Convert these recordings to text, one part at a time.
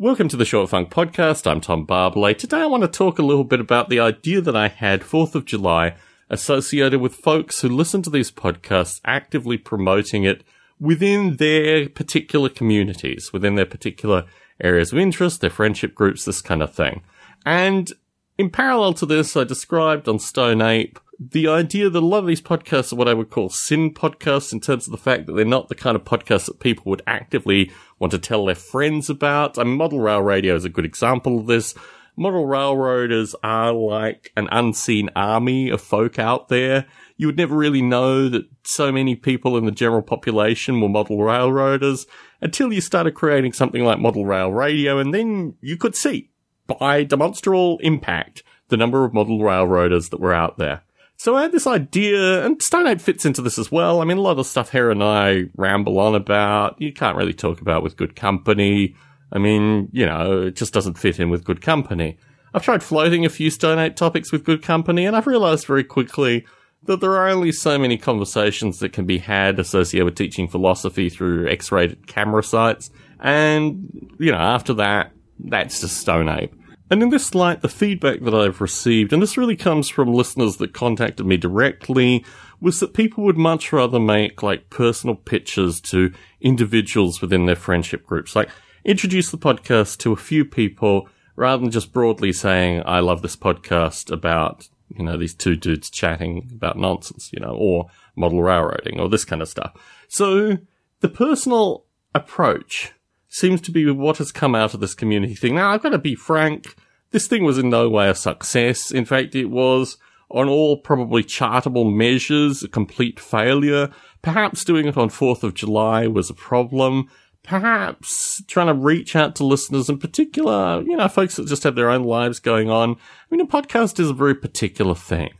Welcome to the Short Funk Podcast. I'm Tom Barbalet. Today I want to talk a little bit about the idea that I had 4th of July associated with folks who listen to these podcasts actively promoting it within their particular communities, within their particular areas of interest, their friendship groups, this kind of thing. And in parallel to this, I described on Stone Ape the idea that a lot of these podcasts are what I would call sin podcasts in terms of the fact that they're not the kind of podcasts that people would actively want to tell their friends about. I mean, Model Rail Radio is a good example of this. Model railroaders are like an unseen army of folk out there. You would never really know that so many people in the general population were model railroaders until you started creating something like Model Rail Radio, and then you could see by demonstrable impact the number of model railroaders that were out there. So I had this idea, and Stone Ape fits into this as well. I mean, a lot of stuff here and I ramble on about, you can't really talk about with good company. I mean, you know, it just doesn't fit in with good company. I've tried floating a few Stone Ape topics with good company, and I've realized very quickly that there are only so many conversations that can be had associated with teaching philosophy through X-rated camera sites. And, you know, after that, that's just Stone Ape. And in this light, the feedback that I've received, and this really comes from listeners that contacted me directly, was that people would much rather make like personal pitches to individuals within their friendship groups. Like introduce the podcast to a few people rather than just broadly saying, I love this podcast about, you know, these two dudes chatting about nonsense, you know, or model railroading or this kind of stuff. So the personal approach seems to be what has come out of this community thing. Now, I've got to be frank. This thing was in no way a success. In fact, it was on all probably chartable measures, a complete failure. Perhaps doing it on 4th of July was a problem. Perhaps trying to reach out to listeners in particular, you know, folks that just have their own lives going on. I mean, a podcast is a very particular thing.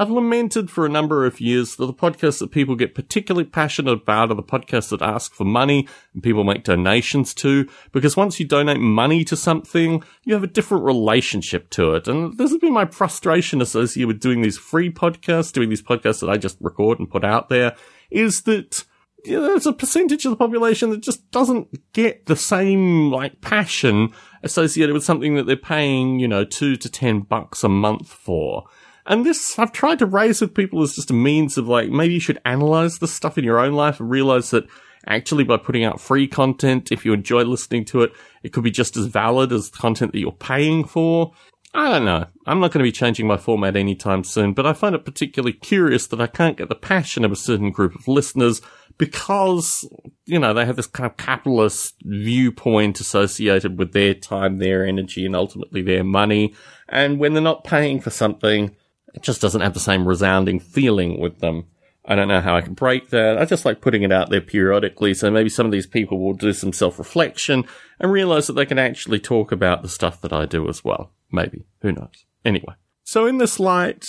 I've lamented for a number of years that the podcasts that people get particularly passionate about are the podcasts that ask for money and people make donations to, because once you donate money to something, you have a different relationship to it. And this has been my frustration associated with doing these free podcasts, doing these podcasts that I just record and put out there, is that you know, there's a percentage of the population that just doesn't get the same like passion associated with something that they're paying, you know, two to ten bucks a month for. And this, I've tried to raise with people as just a means of like, maybe you should analyze the stuff in your own life and realize that actually by putting out free content, if you enjoy listening to it, it could be just as valid as the content that you're paying for. I don't know. I'm not going to be changing my format anytime soon, but I find it particularly curious that I can't get the passion of a certain group of listeners because, you know, they have this kind of capitalist viewpoint associated with their time, their energy, and ultimately their money. And when they're not paying for something, it just doesn't have the same resounding feeling with them. I don't know how I can break that. I just like putting it out there periodically. So maybe some of these people will do some self reflection and realize that they can actually talk about the stuff that I do as well. Maybe. Who knows? Anyway. So in this light,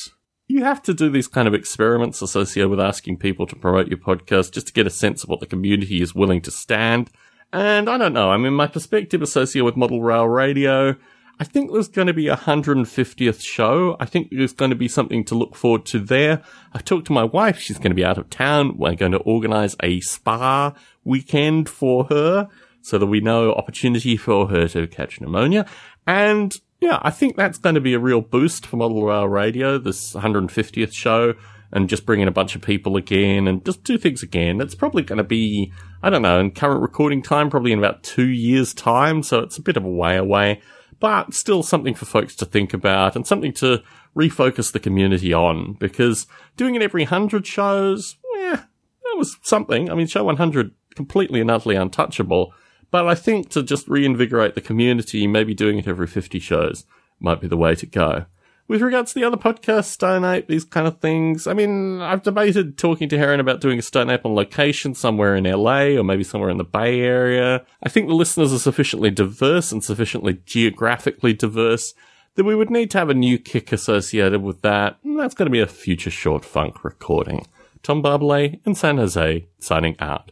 you have to do these kind of experiments associated with asking people to promote your podcast just to get a sense of what the community is willing to stand. And I don't know. I mean, my perspective associated with Model Rail Radio I think there's going to be a 150th show. I think there's going to be something to look forward to there. I've talked to my wife. She's going to be out of town. We're going to organize a spa weekend for her so that we know opportunity for her to catch pneumonia. And yeah, I think that's going to be a real boost for Model Rail Radio, this 150th show and just bring in a bunch of people again and just do things again. It's probably going to be, I don't know, in current recording time, probably in about two years time. So it's a bit of a way away but still something for folks to think about and something to refocus the community on because doing it every 100 shows, yeah, that was something. I mean, show 100 completely and utterly untouchable, but I think to just reinvigorate the community, maybe doing it every 50 shows might be the way to go. With regards to the other podcasts, Stone Ape, these kind of things, I mean, I've debated talking to Heron about doing a Ape on location somewhere in LA or maybe somewhere in the Bay Area. I think the listeners are sufficiently diverse and sufficiently geographically diverse that we would need to have a new kick associated with that. And that's going to be a future short funk recording. Tom Barbalet in San Jose, signing out.